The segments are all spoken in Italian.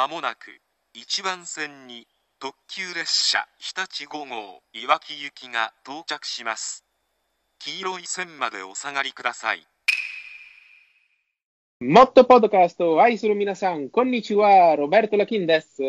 まもなく1番線に特急列車日立5号いわき行きが到着します黄色い線までお下がりください Motto Podcast を愛する皆さん、こんにちは、Roberto Lachin です。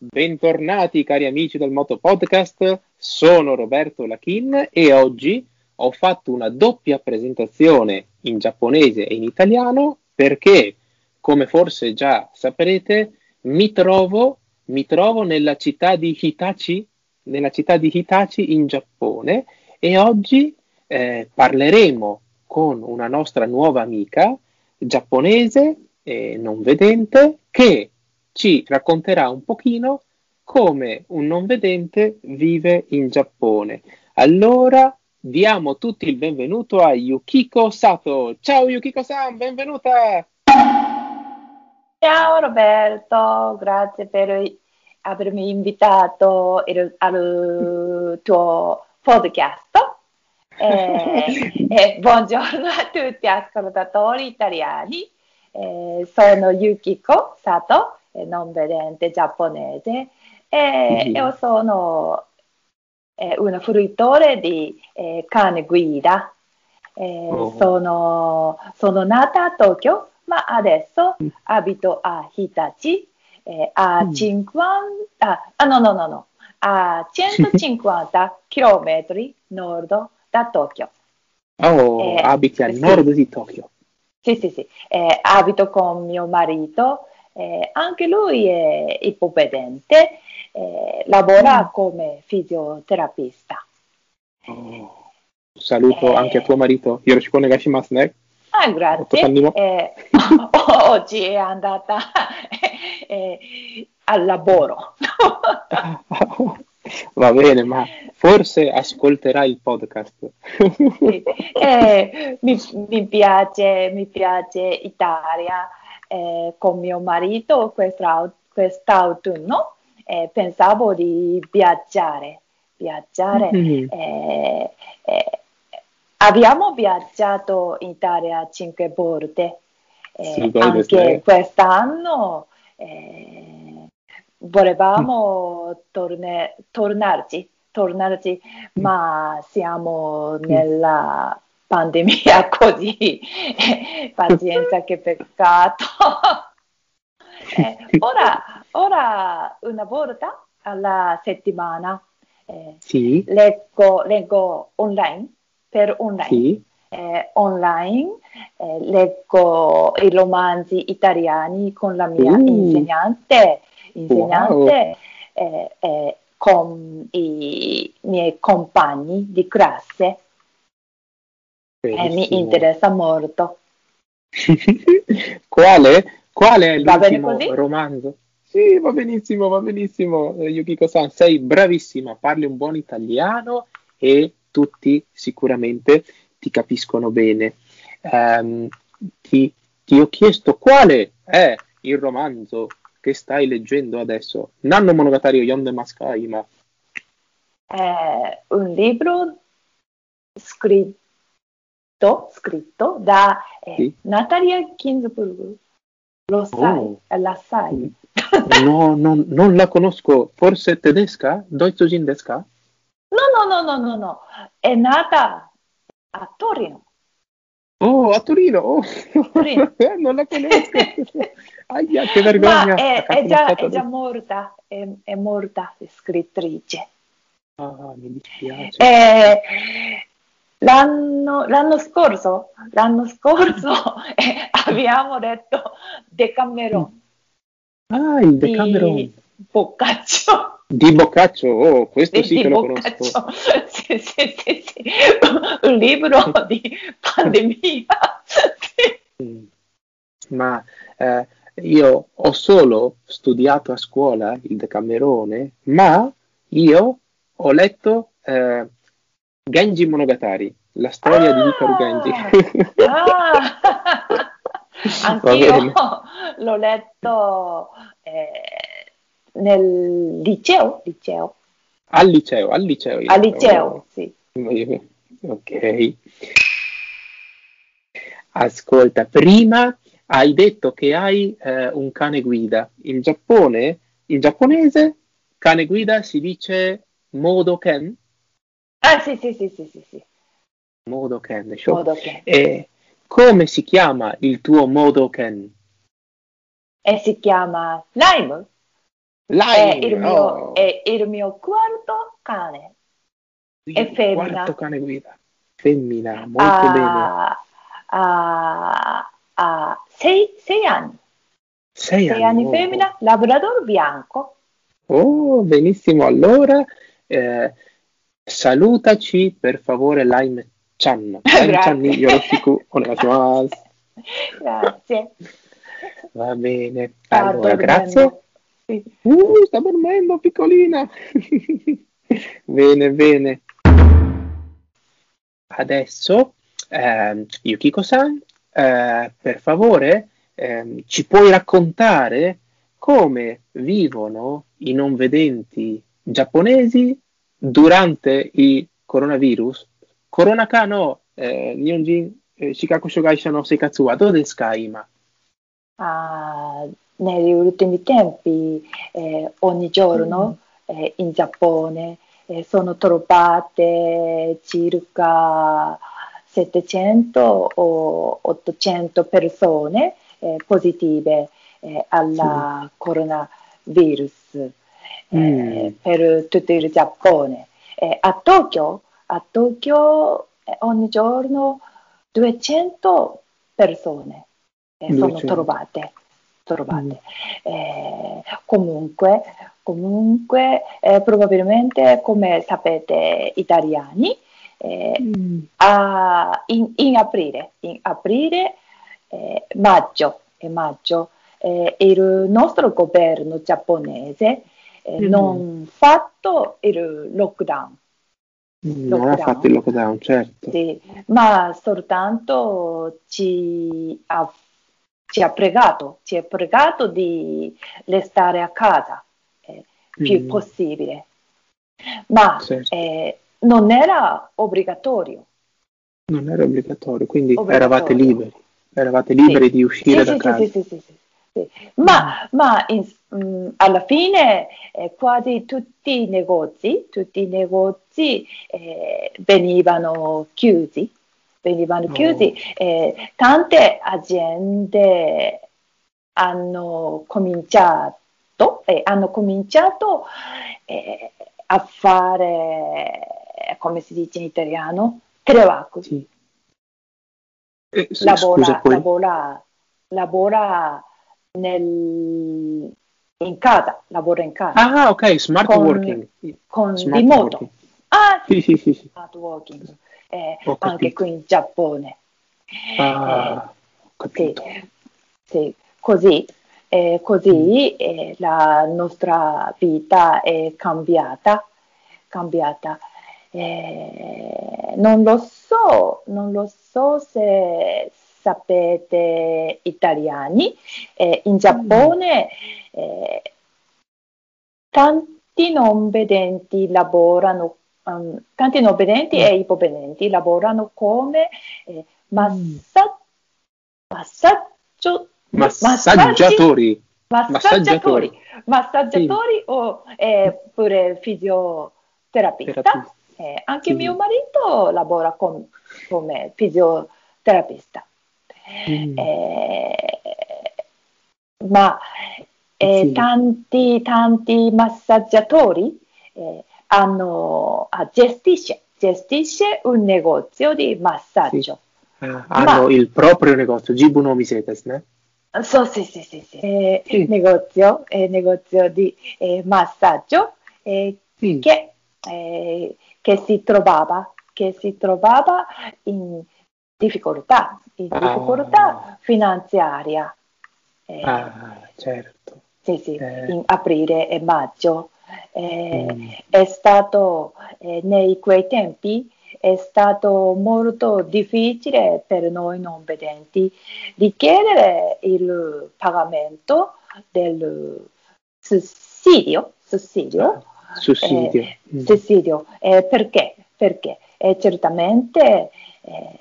Bentornati cari amici del Moto Podcast, sono Roberto Lachin e oggi ho fatto una doppia presentazione in giapponese e in italiano perché, come forse già saprete, mi trovo, mi trovo nella città di Hitachi, nella città di Hitachi in Giappone e oggi eh, parleremo con una nostra nuova amica giapponese e non vedente che ci racconterà un pochino come un non vedente vive in Giappone. Allora diamo tutti il benvenuto a Yukiko Sato. Ciao Yukiko-san, benvenuta! Ciao Roberto, grazie per avermi invitato al tuo podcast. Eh, eh, buongiorno a tutti ascoltatori italiani. Eh, sono Yukiko Sato, eh, non vedente giapponese, e Mhm. io sono eh, un fruitore di eh, cane guida. Oh. sono, sono nata a Tokyo, ma adesso abito a Hitachi, eh, a Mm. 50, ah, no, no, no, no, a 150 km nord da Tokyo. Oh, Eh, abiti al sì. nord di Tokyo. Sì, sì, sì, Eh, abito con mio marito, eh, anche lui è ipovedente, eh, lavora Mm. come fisioterapista. Oh, Saluto Eh. anche a tuo marito, Hiroshiko Negashimasu ne? Ah, grazie. Eh, oggi è andata eh, al lavoro. Va bene, ma forse ascolterà il podcast. Sì. Eh, mi, mi piace, mi piace Italia. Eh, con mio marito quest'au- quest'autunno eh, pensavo di viaggiare. Viaggiare. Mm. Abbiamo viaggiato in Italia cinque volte. Eh, anche quest'anno eh, volevamo torne- tornarci, tornarci, ma siamo nella pandemia così. Pazienza, che peccato. Eh, ora, ora una volta alla settimana eh, Sì, leggo, leggo online per online. sì. Eh, online eh, leggo i romanzi italiani con la mia Uh. insegnante, insegnante eh, eh, con i miei compagni di classe. Eh, mi interessa molto. quale, quale è l'ultimo romanzo? Sì, va benissimo, va benissimo. Eh, Yukiko-san, sei bravissima, parli un buon italiano e tutti sicuramente ti capiscono bene. Ehm, ti, ti ho chiesto quale è il romanzo che stai leggendo adesso. Nanno Monogatari o Yonde Maskai, ma È un libro scritto, scritto da eh, Sì. Natalia Ginsburg. Lo sai, Oh. la sai. no, non, non la conosco. Forse tedesca? Deutschjin desu ka? No, no, no, no, no, no. È nata a Torino. Oh, a Torino! Oh. Torino. non la conosco! Aia, che vergogna! Ma è, è già, è già morta, è, è morta scrittrice. Ah, mi dispiace. Eh, l'anno, l'anno scorso, l'anno scorso eh, abbiamo letto Decameron Ah, il Decameron Boccaccio. Di Boccaccio. Oh, questo Di, sì di che lo Boccaccio. conosco. Sì, sì, sì, sì. Un libro di pandemia. Sì. Mm. Ma eh, io ho solo studiato a scuola il Decamerone, ma io ho letto eh, Genji Monogatari, la storia di Hikaru Genji. Ah, anch'io l'ho letto eh, nel liceo, liceo, Al liceo, al liceo. al liceo, sì. Ok. Ascolta, prima hai detto che hai eh, un cane guida. In Giappone, in giapponese, cane guida si dice modo ken? Ah, sì, sì, sì, sì, sì. sì. Modo ken. Show. Modo ken. E come si chiama il tuo modo ken? E si chiama Lime. Lime. È il mio, oh. è il mio quarto cane. è femmina. Quarto cane guida. Femmina, molto bene. Ha, ha, ha sei, sei anni. Sei, Sei anni oh. femmina, labrador bianco. Oh, benissimo. Allora, eh, salutaci per favore Lime Chan. Lime Chan yoroshiku onegashimasu. Grazie. Va bene. Allora, grazie. Uh, sta dormendo, piccolina. bene, bene. Adesso, ehm, Yukiko-san, eh, per favore, ehm, ci puoi raccontare come vivono i non vedenti giapponesi durante il coronavirus? Coronaka no, eh, Nihonjin eh, Shikaku Shogaisha no Seikatsu wa ka, ima? Ah, negli ultimi tempi, eh, ogni giorno eh, in Giappone eh, sono trovate circa 700 o 800 persone eh, positive eh, alla coronavirus eh, Mm. per tutto il Giappone. A Tokyo, a Tokyo ogni giorno 200 persone sono 200. trovate. Trovate. Eh, comunque, comunque eh, probabilmente come sapete italiani, eh, Mm. a- in, in aprile, in aprile eh, maggio, e maggio eh, il nostro governo giapponese Mm. non fatto il lockdown, Non ha Lockdown. fatto il lockdown, certo. sì, ma soltanto ci ha, ci ha pregato, ci ha pregato di restare a casa eh, più Mm. possibile, ma Certo. eh, non era obbligatorio. Non era obbligatorio, quindi Obbligatorio. eravate liberi, eravate liberi Sì. di uscire Sì, da sì, casa. sì, sì, sì, sì, sì. Ma, ma in- mm, alla fine eh, quasi tutti i negozi, tutti i negozi eh, venivano chiusi, venivano Oh. chiusi. eh, tante aziende hanno cominciato, eh, hanno cominciato eh, a fare, come si dice in italiano, telework Sì. Eh, lavora, scusa, poi. lavora, lavora nel, in casa, lavora in casa, Ah, ok, smart Con- working. con Smart remoto. working. Ah, Sì, sì, sì, sì. smart working, eh, anche qui in Giappone. Ah, ho Sì, sì, così, eh, così eh, la nostra vita è cambiata, cambiata. Eh, non lo so, non lo so se sapete italiani, eh, in Giappone eh, tanti non vedenti lavorano, um, tanti non vedenti e ipovedenti lavorano come eh, massa- massaggio- Massaggiatori. massaggiatori, massaggiatori o eh, pure fisioterapista. Terapista. Eh, anche Sì. mio marito lavora com- come fisioterapista. Mm. Eh, ma eh, Sì. tanti, tanti massaggiatori eh, hanno, ah, gestisce, gestisce un negozio di massaggio. Ah, hanno il proprio negozio, Jibu no Misetes, ne? So, sì, sì, sì, sì. Eh, Sì. Negozio, eh, negozio di eh, massaggio eh, Sì. che, eh, che si trovava, che si trovava in difficoltà, in Ah. difficoltà finanziaria. Eh, Ah, certo. sì, sì, in aprile e maggio. Eh, Mm. È stato, eh, nei quei tempi, è stato molto difficile per noi non vedenti richiedere il pagamento del sussidio, sussidio, Sussidio. eh, Mm. sussidio. Eh, perché? Perché eh, certamente eh,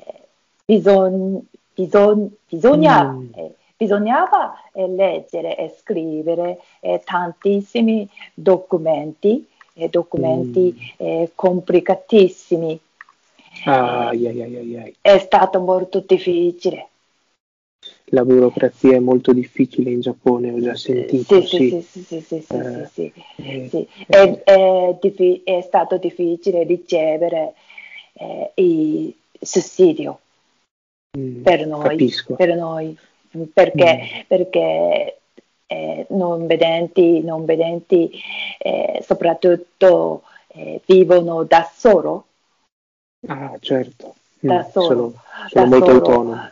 bisogn- bisogn- bisogna, Mm. Eh, bisognava eh, leggere e scrivere eh, tantissimi documenti, documenti mm. complicatissimi. Ah, ai, ai, ai, È stato molto difficile. La burocrazia è molto difficile in Giappone, ho già sentito. Sì, sì, sì, sì, sì, sì, eh, sì, sì, sì. È, stato difficile ricevere eh, il sussidio mm, per, noi, per noi, perché, mm. perché eh, non vedenti, non vedenti eh, soprattutto eh, vivono da solo. Ah, certo. Da mm, solo. Sono, sono da molto autonomi.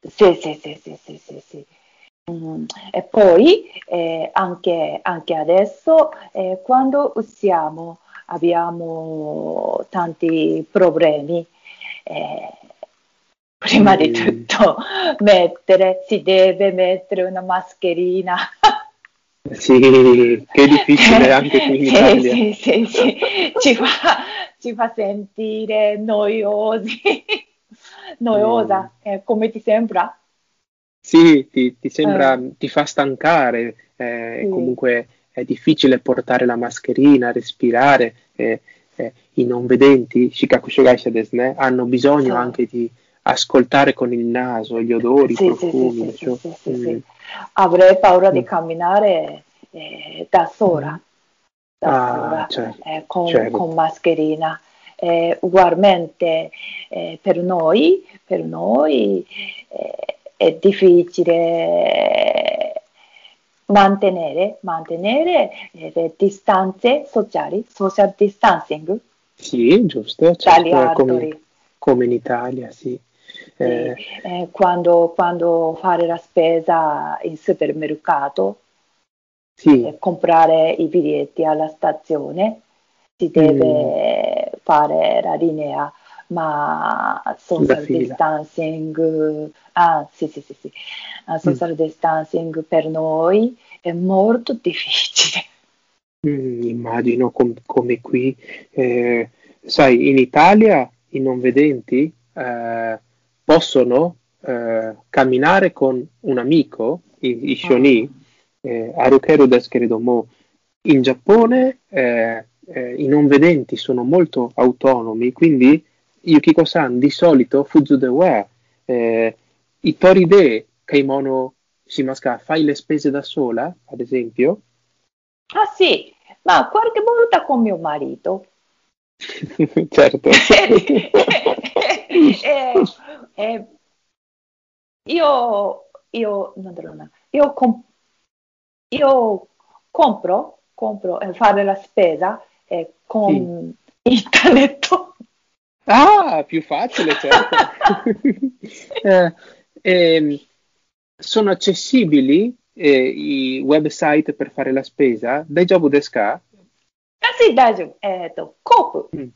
Sì, sì, sì, sì, sì, sì, sì. Mm. E poi eh, anche, anche, adesso eh, quando usiamo abbiamo tanti problemi. Eh, prima di tutto mettere, si deve mettere una mascherina. Sì, che difficile anche qui in sì, Italia. Sì, sì, sì, ci fa, ci fa sentire noiosi noiosa, mm. eh, come ti sembra? Sì, ti, ti sembra, eh. ti fa stancare, eh, sì. comunque è difficile portare la mascherina, respirare. Eh, eh, I non vedenti, Shikaku Shogaisha desne, hanno bisogno sì. anche di ascoltare con il naso gli odori, sì, i profumi. Sì, cioè, sì, mm. Avrei paura di mm. camminare eh, da sola, mm. da ah, sola certo, con, certo. con mascherina eh, ugualmente eh, per noi, per noi eh, è difficile mantenere, mantenere le eh, distanze sociali, social distancing. Sì, giusto, certo, come, come, in Italia, sì. Eh, eh, quando, quando, fare la spesa in supermercato, sì. eh, comprare i biglietti alla stazione, si deve mm. fare la linea, ma social distancing, ah, sì, sì, sì, sì. Uh, social mm. distancing per noi è molto difficile. Mm, immagino com- come qui, eh, sai, in Italia i non vedenti eh, possono eh, camminare con un amico, i, i shoni, ah. eh, Arukeru Deskeredomo. In Giappone eh, eh, i non vedenti sono molto autonomi, quindi Yukiko-san di solito Fuzudewa, eh, i Toride Kaimono Shimaska, fai le spese da sola, ad esempio? Ah sì, ma qualche volta con mio marito. certo. eh, eh, io, io, non, io, com- io compro, compro eh, fare la spesa eh, con sì. internet. Ah, più facile, certo. eh, eh, sono accessibili eh, i website per fare la spesa? Daijoubu desu ka? Ah sì, daijoubu. Eh, Coop. Mm.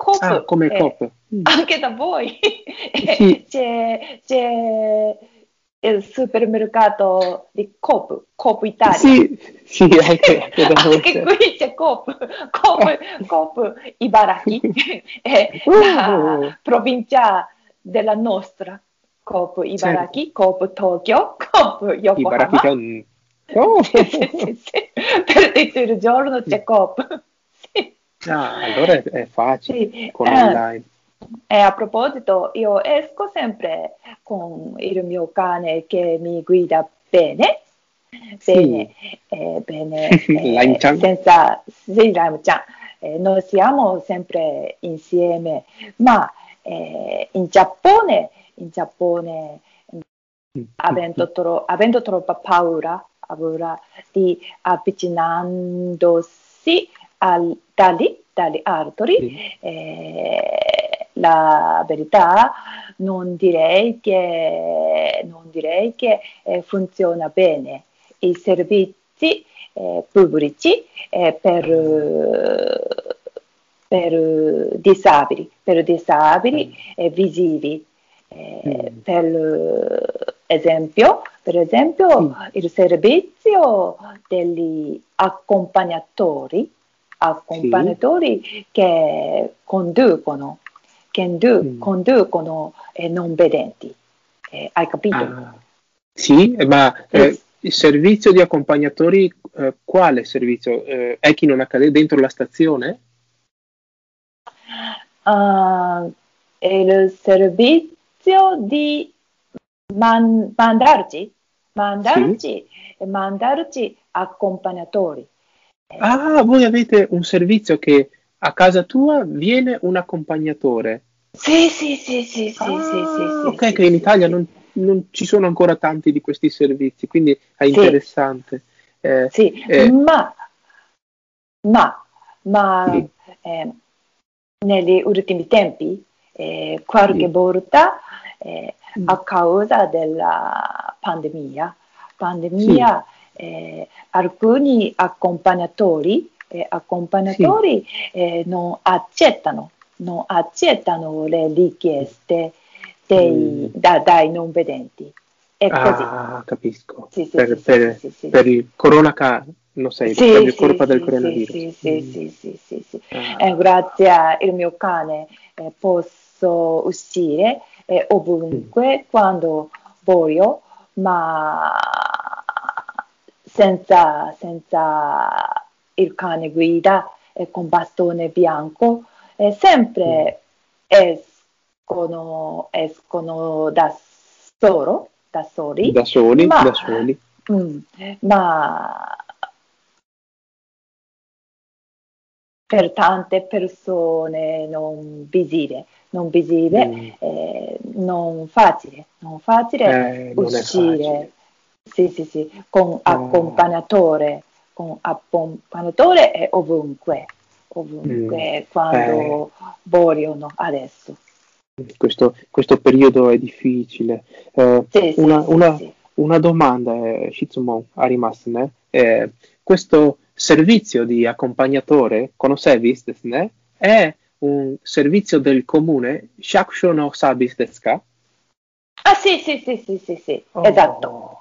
Coop. Ah, come eh, Coop. Mm. Anche da voi. Sì. c'è, c'è il supermercato di Coop, Coop Italia. Sì, sì anche, anche qui c'è Coop, Coop, Coop Ibaraki, è uh. la provincia della nostra. Coop Ibaraki, certo. Coop Tokyo, Coop Yokohama. Ibaraki oh. Per tutto il giorno c'è Coop. Sì. Ah, allora è, è facile con eh. online. E a proposito, io esco sempre con il mio cane che mi guida bene. Bene, sì. eh, bene eh, senza sì, eh, noi siamo sempre insieme, ma eh, in Giappone, in Giappone mm. avendo, tro- avendo troppa paura, paura di avvicinandosi al, da lì, dagli altri, sì. eh, la verità non direi che, non direi che eh, funziona bene. I servizi eh, pubblici eh, per, per, disabili, per disabili visivi. Eh, mm. Per esempio, per esempio mm. il servizio degli accompagnatori, accompagnatori sì. che conducono che mm. conducono eh, non vedenti. Eh, hai capito? Ah, Sì, ma eh, il servizio di accompagnatori, eh, quale servizio? Eh, è chi non accade dentro la stazione? Uh, il servizio di man- mandarci, mandarci, sì. mandarci accompagnatori. Ah, voi avete un servizio che a casa tua viene un accompagnatore. Sì, sì, sì, sì, sì, ah, sì, sì, Ok, sì, che in Italia non, non, ci sono ancora tanti di questi servizi, quindi è interessante. Eh, sì, eh, ma, ma, ma sì. eh, negli ultimi tempi, eh, qualche sì. volta, eh, mm. a causa della pandemia, pandemia sì. alcuni accompagnatori, accompagnatori non accettano non accettano le richieste dei, mm. da, dai non vedenti. È così. Ah, capisco. Sì, sì, per, sì, per, per, il corona non sei, per il colpa del coronavirus. Sì, sì, mm. sì, sì, sì, sì. Ah. Eh, grazie al mio cane eh, posso uscire eh, ovunque mm. quando voglio, ma senza, senza il cane guida e con bastone bianco eh, sempre escono, escono da solo, da soli, da soli, ma, da soli. Mm, ma per tante persone non visibile, non visibile, mm. eh, non facile, non facile eh, uscire, facile. Sì, sì, sì, con accompagnatore, con accompagnatore e ovunque ovunque mm. quando eh. vogliono adesso. Questo, questo, periodo è difficile. Eh, sì, una, sì, una, sì. una, domanda, eh, Shizumo Arimasne. Eh, questo servizio di accompagnatore, conoscevis, ne? è un servizio del comune, shakusho no service desu? Ah sì, sì, sì, sì, sì, sì. Oh. esatto.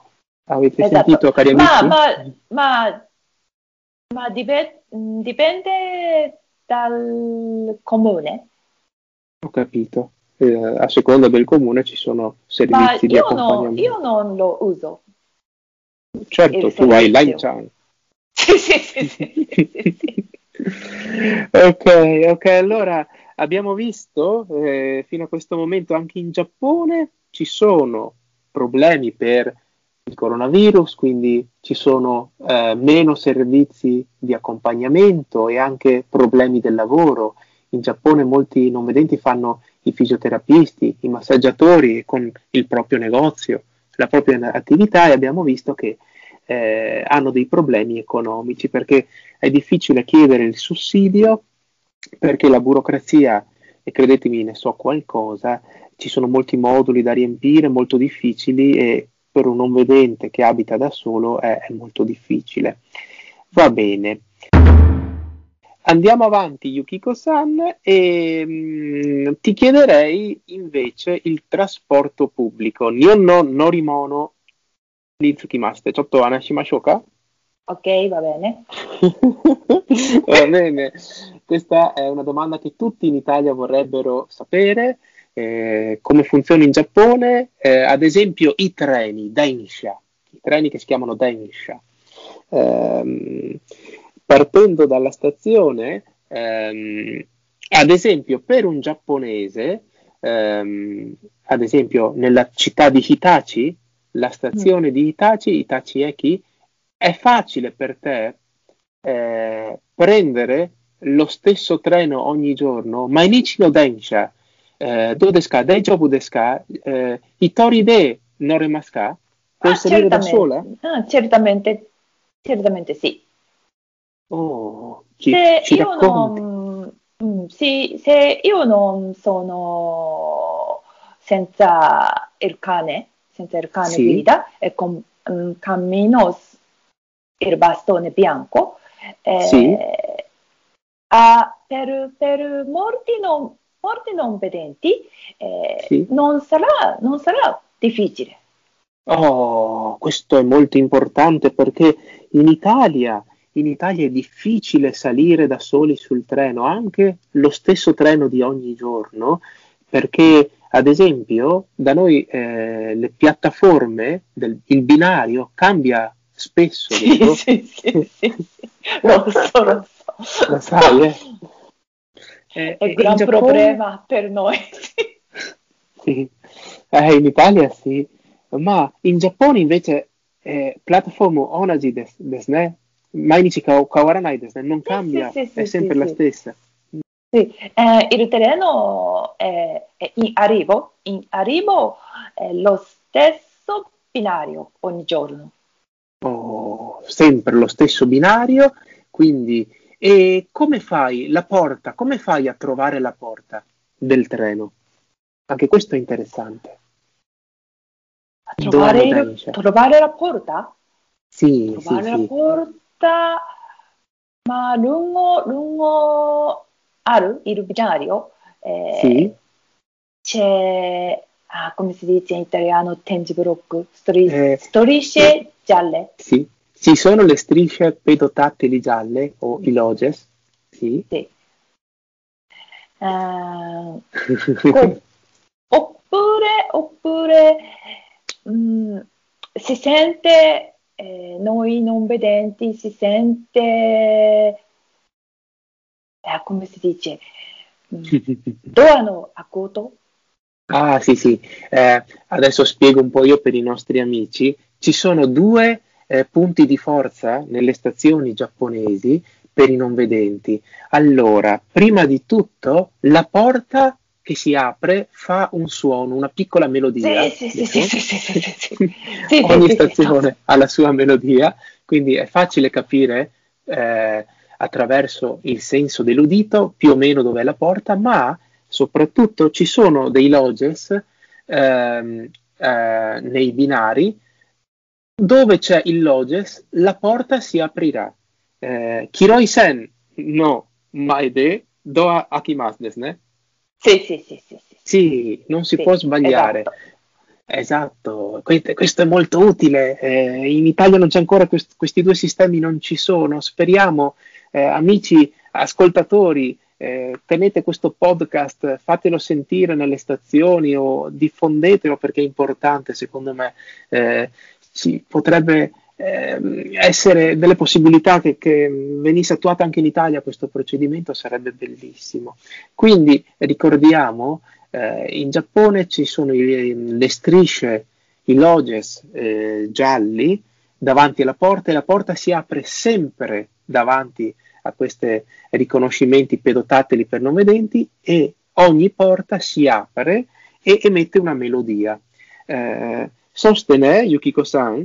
Avete esatto. sentito, cari amici? Ma, ma, ma ma dipende, dipende dal comune. Ho capito. Eh, a seconda del comune ci sono servizi di accompagnamento. No, io non lo uso. Certo, tu hai l'Aichan. Sì, sì, sì. sì, ok, ok, allora abbiamo visto eh, fino a questo momento anche in Giappone ci sono problemi per il coronavirus, quindi ci sono eh, meno servizi di accompagnamento e anche problemi del lavoro. In Giappone molti non vedenti fanno i fisioterapisti, i massaggiatori con il proprio negozio, la propria attività e abbiamo visto che eh, hanno dei problemi economici perché è difficile chiedere il sussidio perché la burocrazia, e credetemi ne so qualcosa, ci sono molti moduli da riempire, molto difficili e per un non vedente che abita da solo è, è molto difficile. Va bene. Andiamo avanti, Yukiko-san, e mh, mm, ti chiederei invece il trasporto pubblico. Nyon no norimono ni tsukimashite. Chotto anashimashou ka? Ok, va bene. va bene. Questa è una domanda che tutti in Italia vorrebbero sapere eh, come funziona in Giappone, eh, ad esempio i treni Dainisha, i treni che si chiamano Dainisha. Ehm, partendo dalla stazione, ehm, ad esempio per un giapponese, ehm, ad esempio nella città di Hitachi, la stazione mm. di Hitachi, Hitachi Eki, è facile per te eh, prendere lo stesso treno ogni giorno, Mainichi no Densha, えー、どうですか大丈夫ですか、えー、一人で乗れますか Puoi salire da sola? Ah, certamente, certamente sì. Oh, ci, se, ci io non, mm, sì, se io non sono senza il cane, senza il cane sì. guida e con, um, cammino il bastone bianco, eh, sì. a, per, per molti non, morti non vedenti, eh, sì. non, sarà, non sarà difficile. Oh, questo è molto importante perché in Italia, in Italia è difficile salire da soli sul treno, anche lo stesso treno di ogni giorno, perché ad esempio, da noi eh, le piattaforme, del, il binario cambia spesso. Sì, sì, sì, sì, sì. Lo so, lo so. Lo sai, eh? È un gran problema per noi. sì, eh, in Italia sì, ma in Giappone invece è eh, piattaforma onagi des, desu ne? Mai nichi kawaranai desu ne? Non cambia, sì, sì, è sempre la stessa. Sì, eh, il terreno è, è in arrivo, in arrivo è lo stesso binario ogni giorno. Oh, sempre lo stesso binario, quindi e come fai la porta? Come fai a trovare la porta del treno? Anche questo è interessante. A trovare, il, trovare la porta? Sì, trovare sì, la sì. porta, ma lungo, lungo Aru, il binario, eh, sì. c'è, ah, come si dice in italiano, tenjiblocco, stri- Eh, strisce gialle. Sì, ci sono le strisce pedotattili gialle o i loges. Sì. Sì. Eh, co- oppure, oppure mm, si sente, eh, noi non vedenti, si sente, eh, come si dice, mm, doano a coto. Ah, sì, sì. Eh, adesso spiego un po' io per i nostri amici. Ci sono due eh, punti di forza nelle stazioni giapponesi per i non vedenti. Allora, prima di tutto, la porta che si apre fa un suono, una piccola melodia. Sì, sì, sì, ecco. sì, sì, sì, sì, Ogni stazione ha la sua melodia, quindi è facile capire eh, attraverso il senso dell'udito più o meno dov'è la porta, ma soprattutto ci sono dei loges ehm, eh, nei binari dove c'è il loges, la porta si aprirà. Eh, Kiroi-sen no maede doa akimasu desu ne? Sì, sì, sì, sì, sì. Sì, non si Sì, può sbagliare. esatto. Esatto, questo, questo è molto utile. Eh, in Italia non c'è ancora quest- questi due sistemi, non ci sono. Speriamo, eh, amici ascoltatori, eh, tenete questo podcast, fatelo sentire nelle stazioni o diffondetelo perché è importante, secondo me. Eh, ci potrebbe ehm, essere delle possibilità che, che venisse attuata anche in Italia questo procedimento, sarebbe bellissimo. Quindi ricordiamo, eh, in Giappone ci sono i- le strisce, i loges eh, gialli davanti alla porta e la porta si apre sempre davanti a questi riconoscimenti pedotattili per non vedenti e ogni porta si apre e emette una melodia. Eh, Sostene Yukiko-san,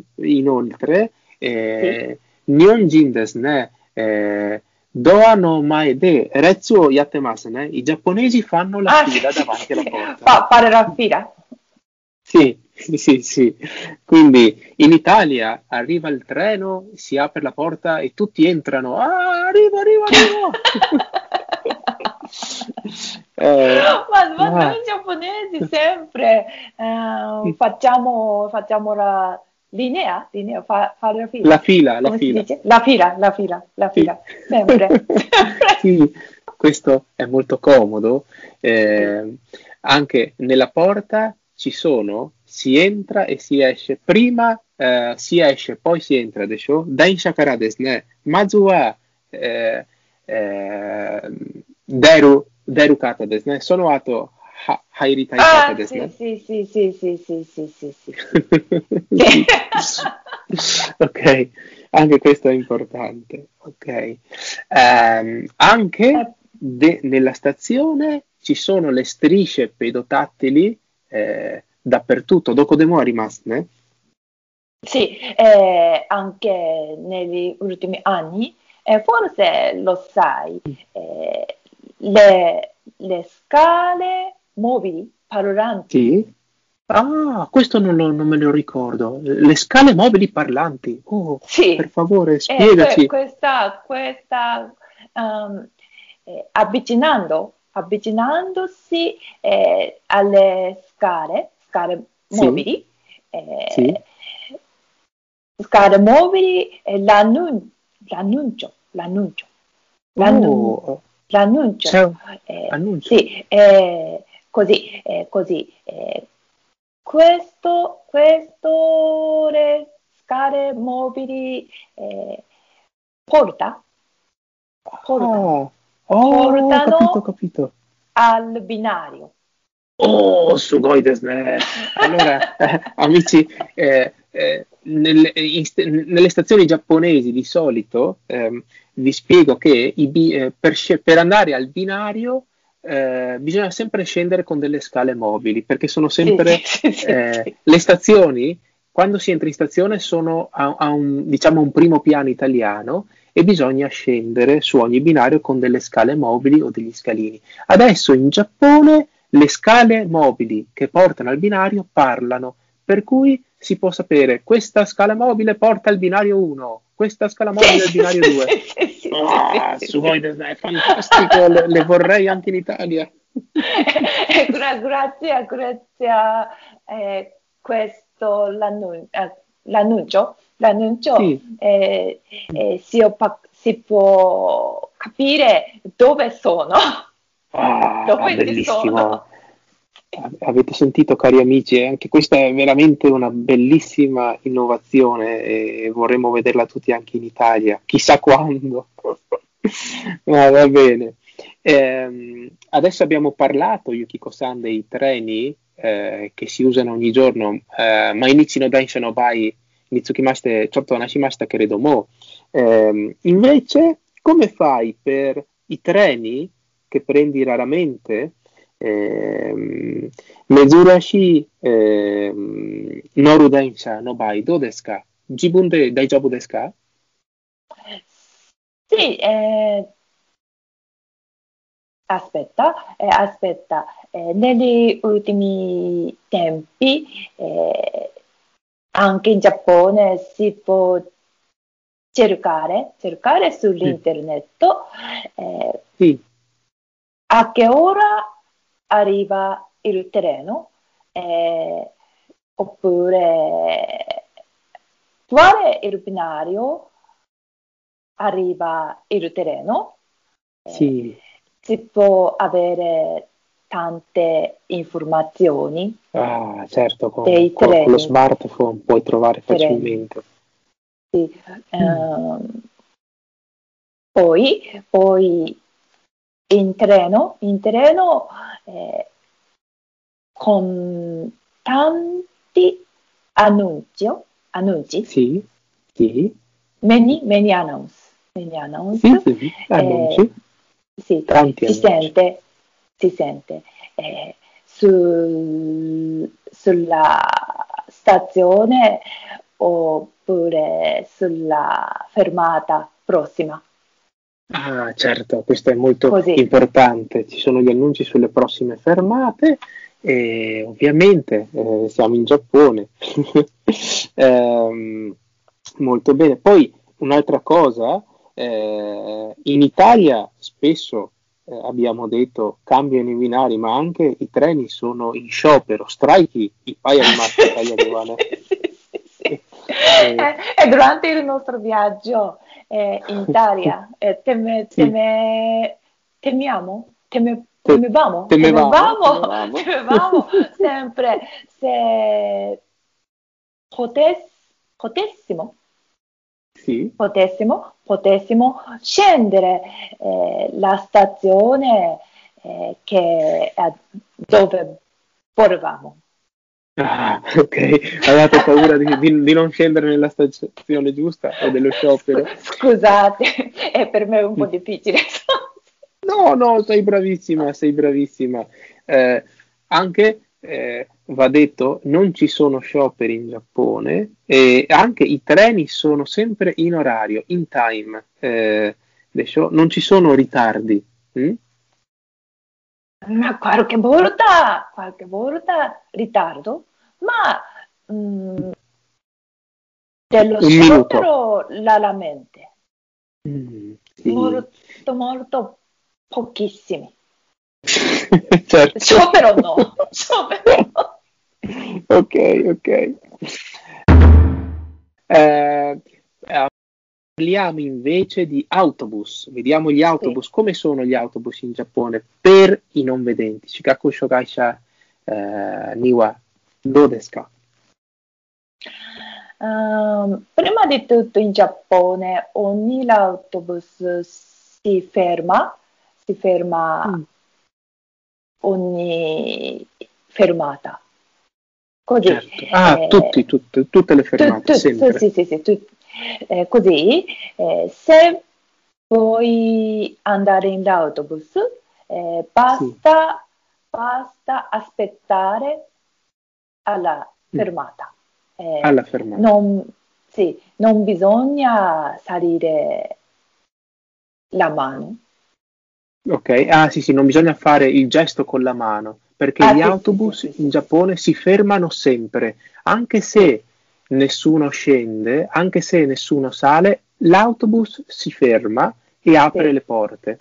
inoltre, eh, Nihonjin desu ne, eh, doa no mae de retsu o yattemasu ne. I giapponesi fanno la Ah, fila sì, davanti alla sì. porta. Fa- fare la fila. Sì, sì, sì, sì. Quindi in Italia arriva il treno, si apre la porta e tutti entrano. Ah, arrivo, arrivo, arrivo! Eh, ma, ma ah. noi giapponesi sempre eh, facciamo, facciamo la linea, linea fa- fare la fila. la fila, la fila. La fila, la fila, la Sì. fila, sempre. Sì, questo è molto comodo. Eh, anche nella porta ci sono, si entra e si esce. Prima eh, si esce, poi si entra. Desho? Densha kara desu ne. Mazu wa eh, eh, deru, deru kata desu ne. Sono ato ha, hairitai kata Ah, desu sì, ne. sì, sì, sì, sì, sì, sì, sì, sì. ok, anche questo è importante. Ok. Ehm, anche de- nella stazione ci sono le strisce pedotattili eh, dappertutto. Dokodemo arimasu ne? Sì, eh, anche negli ultimi anni, eh, forse lo sai, eh, le, le scale mobili parlanti. Sì. Ah, questo non, lo- non me lo ricordo. Le scale mobili parlanti. Oh, Sì, per favore, eh, spiegaci. que- questa, questa um, eh, avvicinando, avvicinandosi eh, alle scale, scale Sì. mobili, eh, Sì. scale mobili, eh, l'annun- l'annuncio, l'annuncio, l'annun- Oh, l'annuncio. c'è un Eh, annuncio. sì, eh, così, eh, così. Eh, questo, questo le scale mobili eh, porta, porta, Ah, oh, Portano- capito, capito. al binario. Oh, sugoi desu ne. Allora, eh, amici, eh, eh, nelle, in nelle stazioni giapponesi di solito ehm, vi spiego che bi- eh, per, sce- per andare al binario eh, bisogna sempre scendere con delle scale mobili perché sono sempre Sì, sì, sì, eh, sì. le stazioni. Quando si entra in stazione sono a, a un, diciamo, un primo piano italiano e bisogna scendere su ogni binario con delle scale mobili o degli scalini. Adesso in Giappone le scale mobili che portano al binario parlano, per cui si può sapere questa scala mobile porta al binario 1, questa scala mobile al binario 2. Sì, sì, sì, sì, Ah, è fantastico, le, le vorrei anche in Italia. Eh, gra- grazie, grazie a eh, questo l'annun- eh, l'annuncio, l'annuncio Sì. eh, eh, si, oppa- si può capire dove sono. Ah, Dove ci bellissimo. sono? Avete sentito, cari amici, eh? anche questa è veramente una bellissima innovazione e vorremmo vederla tutti anche in Italia, chissà quando. Ma va bene. Ehm, adesso abbiamo parlato, Yukiko-san, dei treni eh, che si usano ogni giorno, eh, Mainichi no Daisha no Bai Mitsukimashite Chotto Nashimashita Keredomo. Ehm, invece, come fai per i treni che prendi raramente? ehm, 珍しい、えー乗る電車の場合どうですか自分で大丈夫ですか Sì, eh, aspetta, eh, aspetta, eh, negli ultimi tempi eh, anche in Giappone si può cercare, cercare sull'internet eh, Sì, a che ora arriva il treno eh, oppure quale il binario arriva il treno eh, sì. si può avere tante informazioni Ah, certo, con, Dei con- con lo treni. smartphone puoi trovare Treni. facilmente. sì. Ehm, poi, poi in treno, in treno eh, con tanti annunci, annunci Sì, sì, many, many announce, many announce, sì, sì, annunci, sì, tanti si annunci. sente, si sente. Eh, su- sulla stazione oppure sulla fermata prossima. Ah, certo, questo è molto Così. importante. Ci sono gli annunci sulle prossime fermate e ovviamente eh, siamo in Giappone. Ehm, molto bene. Poi un'altra cosa, eh, in Italia spesso eh, abbiamo detto cambiano i binari, ma anche i treni sono in sciopero, strike i paia di Marca Italia Giovane. Sì, sì, sì. E, e durante il nostro viaggio eh, in Italia. Eh, teme, teme- temiamo, teme, Te- temevamo, temevamo, temevamo, temevamo. sempre. Se potes- potessimo, Sì, potessimo, potessimo scendere eh, la stazione eh, che, dove volevamo. Ah, ok, avevate paura di, di- di non scendere nella stazione giusta o dello sciopero? Scusate, è per me un po' difficile. No, no, sei bravissima, sei bravissima. Eh, anche eh, va detto, non ci sono scioperi in Giappone e anche i treni sono sempre in orario, in time. Eh, non ci sono ritardi. mm? Ma qualche volta, qualche volta ritardo, ma mm, dello Un minuto. sciopero la lammente, Mm, sì. molto, molto pochissimi. certo. Sciopero no, sciopero no. ok, ok. Eh, parliamo invece di autobus. Vediamo gli autobus. Sì. Come sono gli autobus in Giappone per i non vedenti? Shikaku Shogaisha eh, Niwa Dodeska. Um, prima di tutto in Giappone ogni autobus si ferma, si ferma mm. ogni fermata. Così, certo. Ah, eh, tutti, tutte, tutte le fermate, tu, tu, sì, sì, sì, tu, eh, così, eh, se vuoi andare in autobus, eh, basta, sì. basta aspettare alla mm. fermata. Eh, alla fermata. Non, sì, non bisogna salire la mano. Ok, ah sì sì, non bisogna fare il gesto con la mano, perché ah, gli sì, autobus sì, sì, in Giappone si fermano sempre, anche se nessuno scende, anche se nessuno sale, l'autobus si ferma e apre le porte.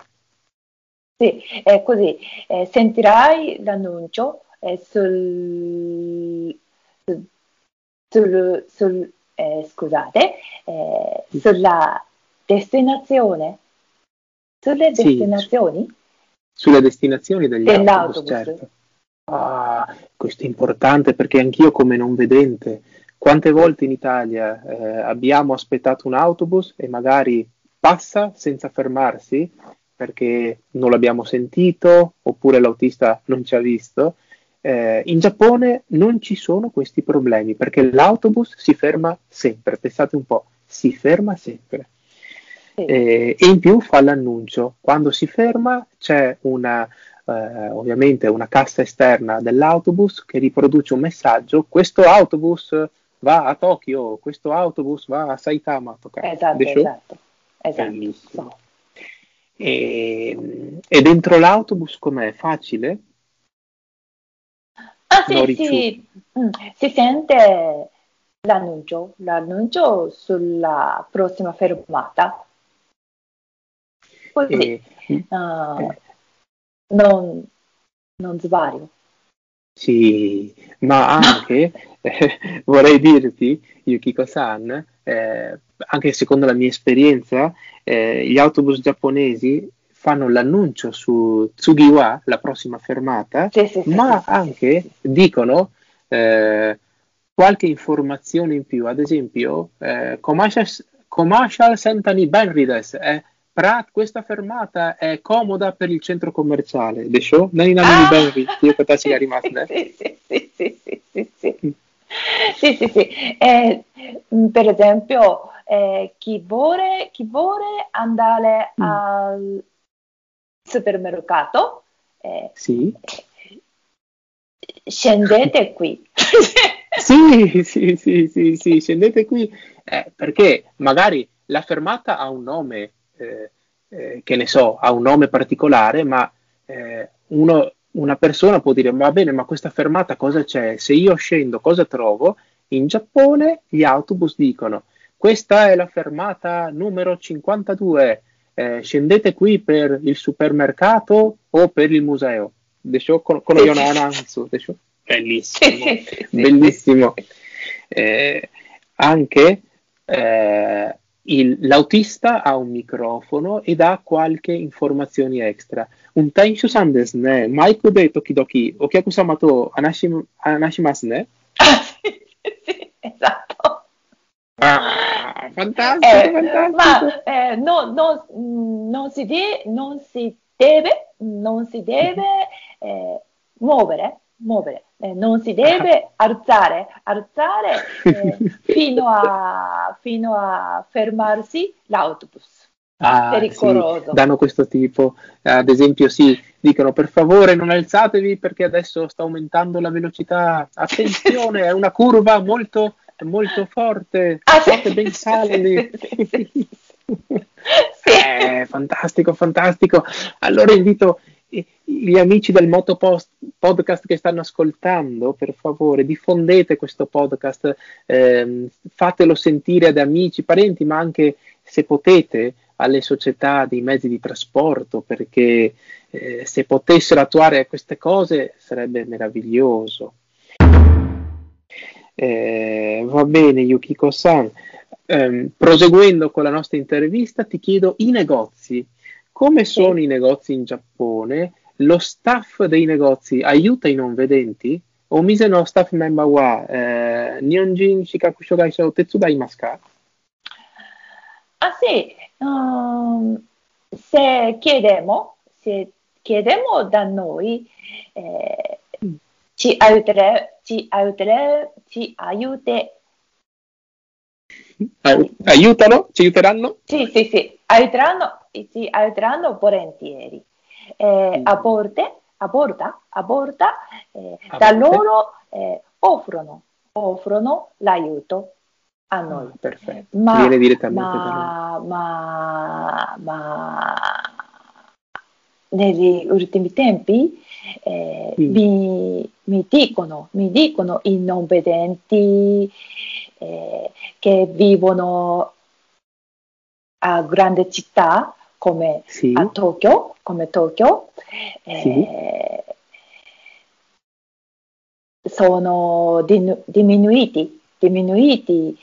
Sì, è così. Eh, sentirai l'annuncio eh, sul, sul, sul eh, scusate, eh, sulla destinazione, sulle destinazioni? Sì, sulle destinazioni degli dell'autobus, autobus, certo. Ah, questo è importante perché anch'io come non vedente, quante volte in Italia eh, abbiamo aspettato un autobus e magari passa senza fermarsi perché non l'abbiamo sentito oppure l'autista non ci ha visto. Eh, in Giappone non ci sono questi problemi perché l'autobus si ferma sempre, pensate un po', si ferma sempre. Sì. Eh, e in più fa l'annuncio, quando si ferma c'è una, eh, ovviamente una cassa esterna dell'autobus che riproduce un messaggio, questo autobus va a Tokyo, questo autobus va a Saitama. Esatto, esatto, esatto. E, e, dentro l'autobus com'è? Facile? Ah sì, sì. Mm, si sente l'annuncio, l'annuncio sulla prossima fermata. Così e, uh, non, non sbaglio. Sì, ma anche eh, vorrei dirti, Yukiko-san, eh, anche secondo la mia esperienza, eh, gli autobus giapponesi fanno l'annuncio su Tsugiwa, la prossima fermata, sì, sì, ma sì, anche dicono eh, qualche informazione in più, ad esempio, eh, commercial, commercial Sentani Benrides, eh, Prat, questa fermata è comoda per il centro commerciale. De show? Nani nani ah! Benri, io che sia rimasto. Sì, sì, sì, sì, sì, sì, sì. sì, sì, sì. Eh, per esempio, eh, chi, vuole, chi vuole andare mm. al supermercato, eh, sì. scendete qui. sì, sì, sì, sì, sì, scendete qui eh, perché magari la fermata ha un nome eh, eh, che ne so, ha un nome particolare, ma eh, uno, una persona può dire, va bene, ma questa fermata cosa c'è? Se io scendo, cosa trovo? In Giappone gli autobus dicono, questa è la fermata numero 52, eh, scendete qui per il supermercato o per il museo. Desho, con, con sì, Anansu, desho. Bellissimo, bellissimo. Eh, anche eh, il, l'autista ha un microfono ed ha qualche informazione extra. Un taisho san desu ne, maiku de tokidoki, okiaku sama to anashim, anashimasu ne? Ah, sì, sì, esatto. Ah, fantastico, eh, fantastico. Ma eh, no, no, non, si de- non si deve, non si deve eh, muovere muovere, eh, non si deve alzare, alzare eh, fino, a, fino, a, fermarsi l'autobus. Ah, pericoloso. Sì, danno questo tipo, ad esempio, sì, dicono per favore non alzatevi perché adesso sta aumentando la velocità. Attenzione, è una curva molto, molto forte, ah, sì. ben sale. Sì, eh, fantastico, fantastico. Allora invito gli amici del Moto Podcast che stanno ascoltando, per favore, diffondete questo podcast, ehm, fatelo sentire ad amici, parenti, ma anche se potete alle società dei mezzi di trasporto, perché eh, se potessero attuare queste cose sarebbe meraviglioso. Eh, va bene, Yukiko-san. ehm, proseguendo con la nostra intervista, ti chiedo i negozi. Come sono i negozi in Giappone? Lo staff dei negozi aiuta i non vedenti? お店のスタッフメンバーは、えー、日本人資格障害者を手伝いますか Ah sì, um, se chiediamo, se chiediamo da noi, eh, ci, aiutere, ci, aiutere, ci aiute. Aiutano? Ci aiuteranno? Sì, sì, sì, aiuteranno, ci aiuteranno volentieri. Eh, a volte a borda, a borda eh, a da loro eh, offrono, offrono l'aiuto a noi. Ah, perfetto, ma, viene direttamente ma, da noi. Ma, ma negli ultimi tempi eh, mm. mi, mi, dicono, mi dicono i non vedenti eh, che vivono a grandi città come sì. a Tokyo, come Tokyo eh, sì. sono diminuiti, diminuiti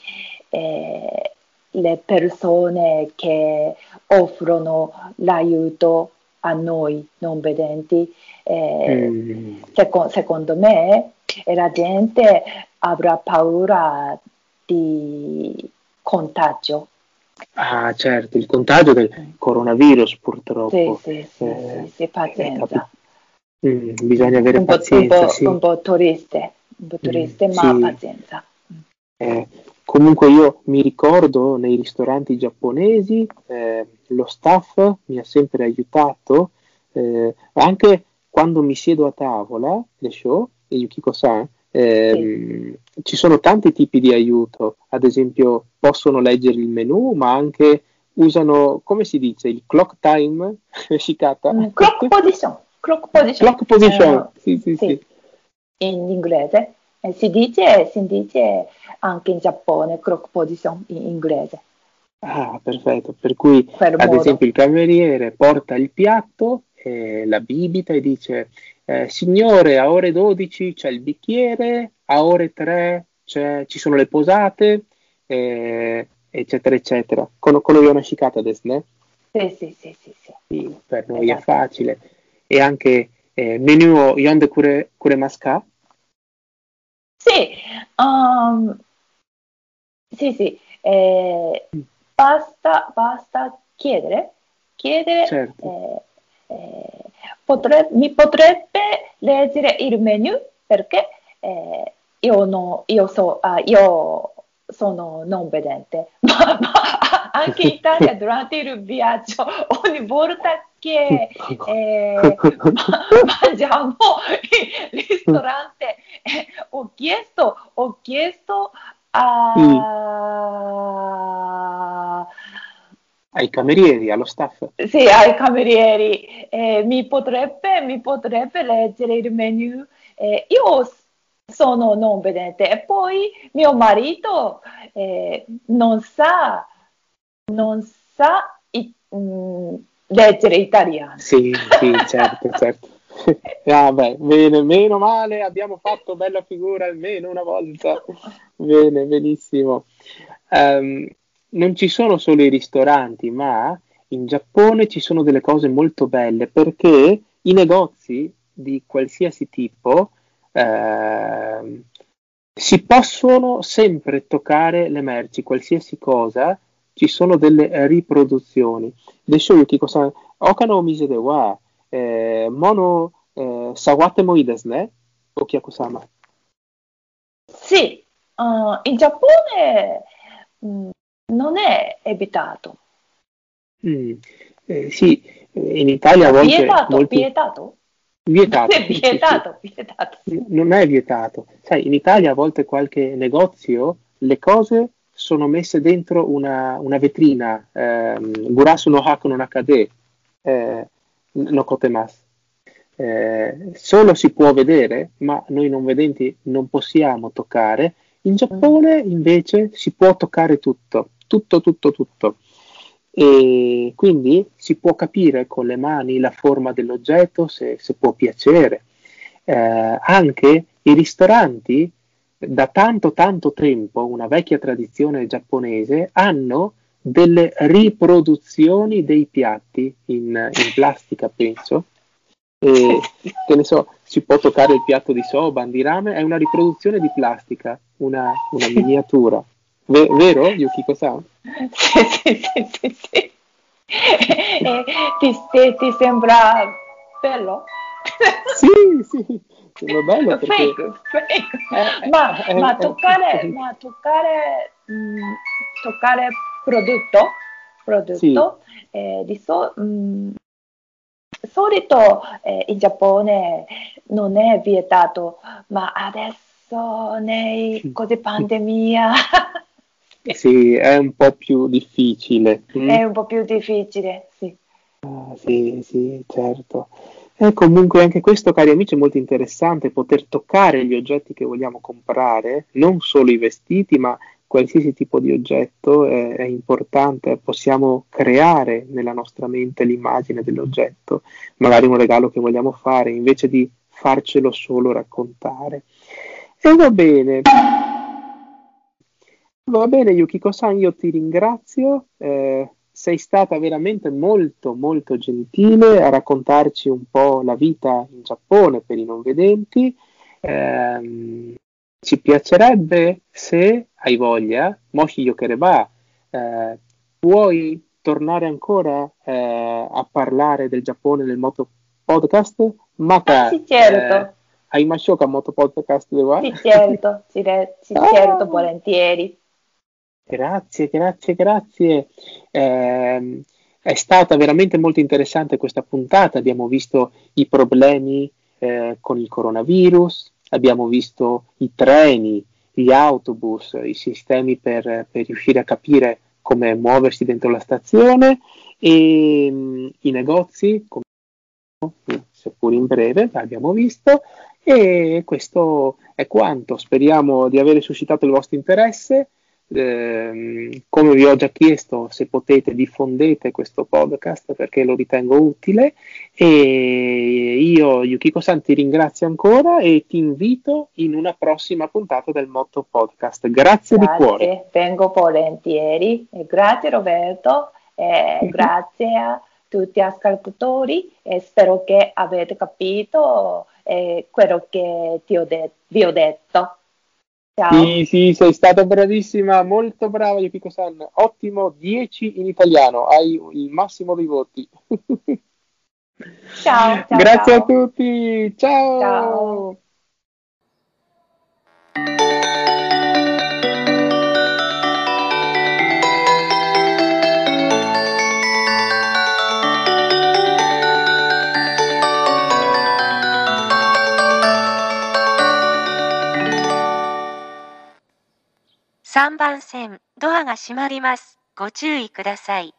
eh, le persone che offrono l'aiuto a noi non vedenti. Eh, mm. seco- secondo me la gente avrà paura di contagio Ah, certo, il contagio del coronavirus purtroppo. Sì, sì, sì, eh, sì, sì pazienza. Mm, bisogna avere un pazienza. Un po', sì. un po' turiste, un po' turiste mm, ma sì. pazienza. Eh, comunque io mi ricordo nei ristoranti giapponesi, eh, lo staff mi ha sempre aiutato, eh, anche quando mi siedo a tavola, le show, e Yukiko-san, eh, sì. Ci sono tanti tipi di aiuto, ad esempio possono leggere il menu, ma anche usano, come si dice, il clock time, Shikata? Mm, clock position. Clock position. Clock position. Uh, sì, sì, sì, sì, In inglese. Eh, si, dice, si dice anche in Giappone clock position in inglese. Ah, perfetto. Per cui, per ad modo. esempio, il cameriere porta il piatto, eh, la bibita e dice eh, signore, a ore 12 c'è il bicchiere, a ore 3 ci sono le posate, eh, eccetera, eccetera. Con, con una scicata adesso, ne? Sì, sì, sì, sì, sì. sì per noi esatto. è facile. E anche eh, menu Yonde Kure, kure Masca? Sì, um, sì, sì. Eh, basta, basta chiedere, chiedere certo. Eh, potrebbe, mi potrebbe leggere il menu perché eh, io, no, io, so, uh, io sono non vedente, ma, ma, anche in Italia durante il viaggio ogni volta che eh, mangiamo il ristorante eh, ho chiesto, ho chiesto a... Mm ai camerieri, allo staff? Sì, ai camerieri. Eh, mi, potrebbe, mi, potrebbe, leggere il menu. Eh, io sono non vedente e poi mio marito eh, non sa, non sa i, mh, mm, leggere italiano. Sì, sì, certo, certo. Ah, beh, bene, meno male, abbiamo fatto bella figura almeno una volta. Bene, benissimo. Um, non ci sono solo i ristoranti, ma in Giappone ci sono delle cose molto belle perché i negozi di qualsiasi tipo eh, si possono sempre toccare le merci, qualsiasi cosa, ci sono delle riproduzioni. Desho Yukiko san, oka no omise de wa eh, mono eh, sawate mo ii desu ne? Okiako-sama. Sì, uh, in Giappone mh, mm, non è evitato. Mm, eh, sì, in Italia a volte... Vietato, molti... vietato? Vietato. È vietato, sì, sì. vietato. Non è vietato. Sai, in Italia a volte qualche negozio le cose sono messe dentro una, una vetrina, ehm, Gurasu no Haku no Nakade, eh, no Kotemasu. Eh, solo si può vedere, ma noi non vedenti non possiamo toccare. In Giappone mm. invece si può toccare tutto tutto, tutto, tutto. E quindi si può capire con le mani la forma dell'oggetto, se, se può piacere. Eh, anche i ristoranti da tanto tanto tempo, una vecchia tradizione giapponese, hanno delle riproduzioni dei piatti in, in plastica, penso. E, che ne so, si può toccare il piatto di soban, di rame, è una riproduzione di plastica, una, una miniatura. V- vero, Yukiko-san? Sì, sì, sì, sì, sì. Eh, ti, ti, ti sembra bello? Sì, sì, sembra bello perché... Fake, fake. ma, eh, ma eh, toccare, eh, ma toccare, mh, toccare prodotto, prodotto eh, di so, mh, solito eh, in Giappone non è vietato, ma adesso nei così pandemia Sì, è un po' più difficile. Mm? è un po' più difficile, sì. Ah, sì, sì, certo. E comunque anche questo, cari amici, è molto interessante poter toccare gli oggetti che vogliamo comprare, non solo i vestiti, ma qualsiasi tipo di oggetto è, è importante. Possiamo creare nella nostra mente l'immagine dell'oggetto, magari un regalo che vogliamo fare, invece di farcelo solo raccontare. E va bene. Va bene, Yukiko-san, io ti ringrazio. eh, sei stata veramente molto, molto gentile a raccontarci un po' la vita in Giappone per i non vedenti. Ehm, ci piacerebbe, se hai voglia, moshi yokereba, eh, puoi tornare ancora eh, a parlare del Giappone nel Moto Podcast? Mata, Ah, sì, certo. eh, hai Mashoka Moto Podcast Sì, certo, sì, Ah. certo, volentieri. Grazie, grazie, grazie. Ehm, è stata veramente molto interessante questa puntata. Abbiamo visto i problemi eh, con il coronavirus, abbiamo visto i treni, gli autobus, i sistemi per, per riuscire a capire come muoversi dentro la stazione e mm, i negozi, come, seppur in breve, l'abbiamo visto. E questo è quanto. Speriamo di aver suscitato il vostro interesse. Ehm, come vi ho già chiesto, se potete diffondete questo podcast perché lo ritengo utile e io Yukiko-san ti ringrazio ancora e ti invito in una prossima puntata del Motto Podcast. Grazie, di cuore. Grazie, vengo volentieri. E grazie Roberto, e Mhm. grazie a tutti gli ascoltatori e spero che avete capito eh, quello che ti ho de- vi ho detto. Ciao. Sì, sì, sei stata bravissima, molto brava Yukiko-san, ottimo 10 in italiano, hai il massimo dei voti. Ciao, ciao, Grazie ciao. a tutti, ciao. 3番線、ドアが閉まります。ご注意ください。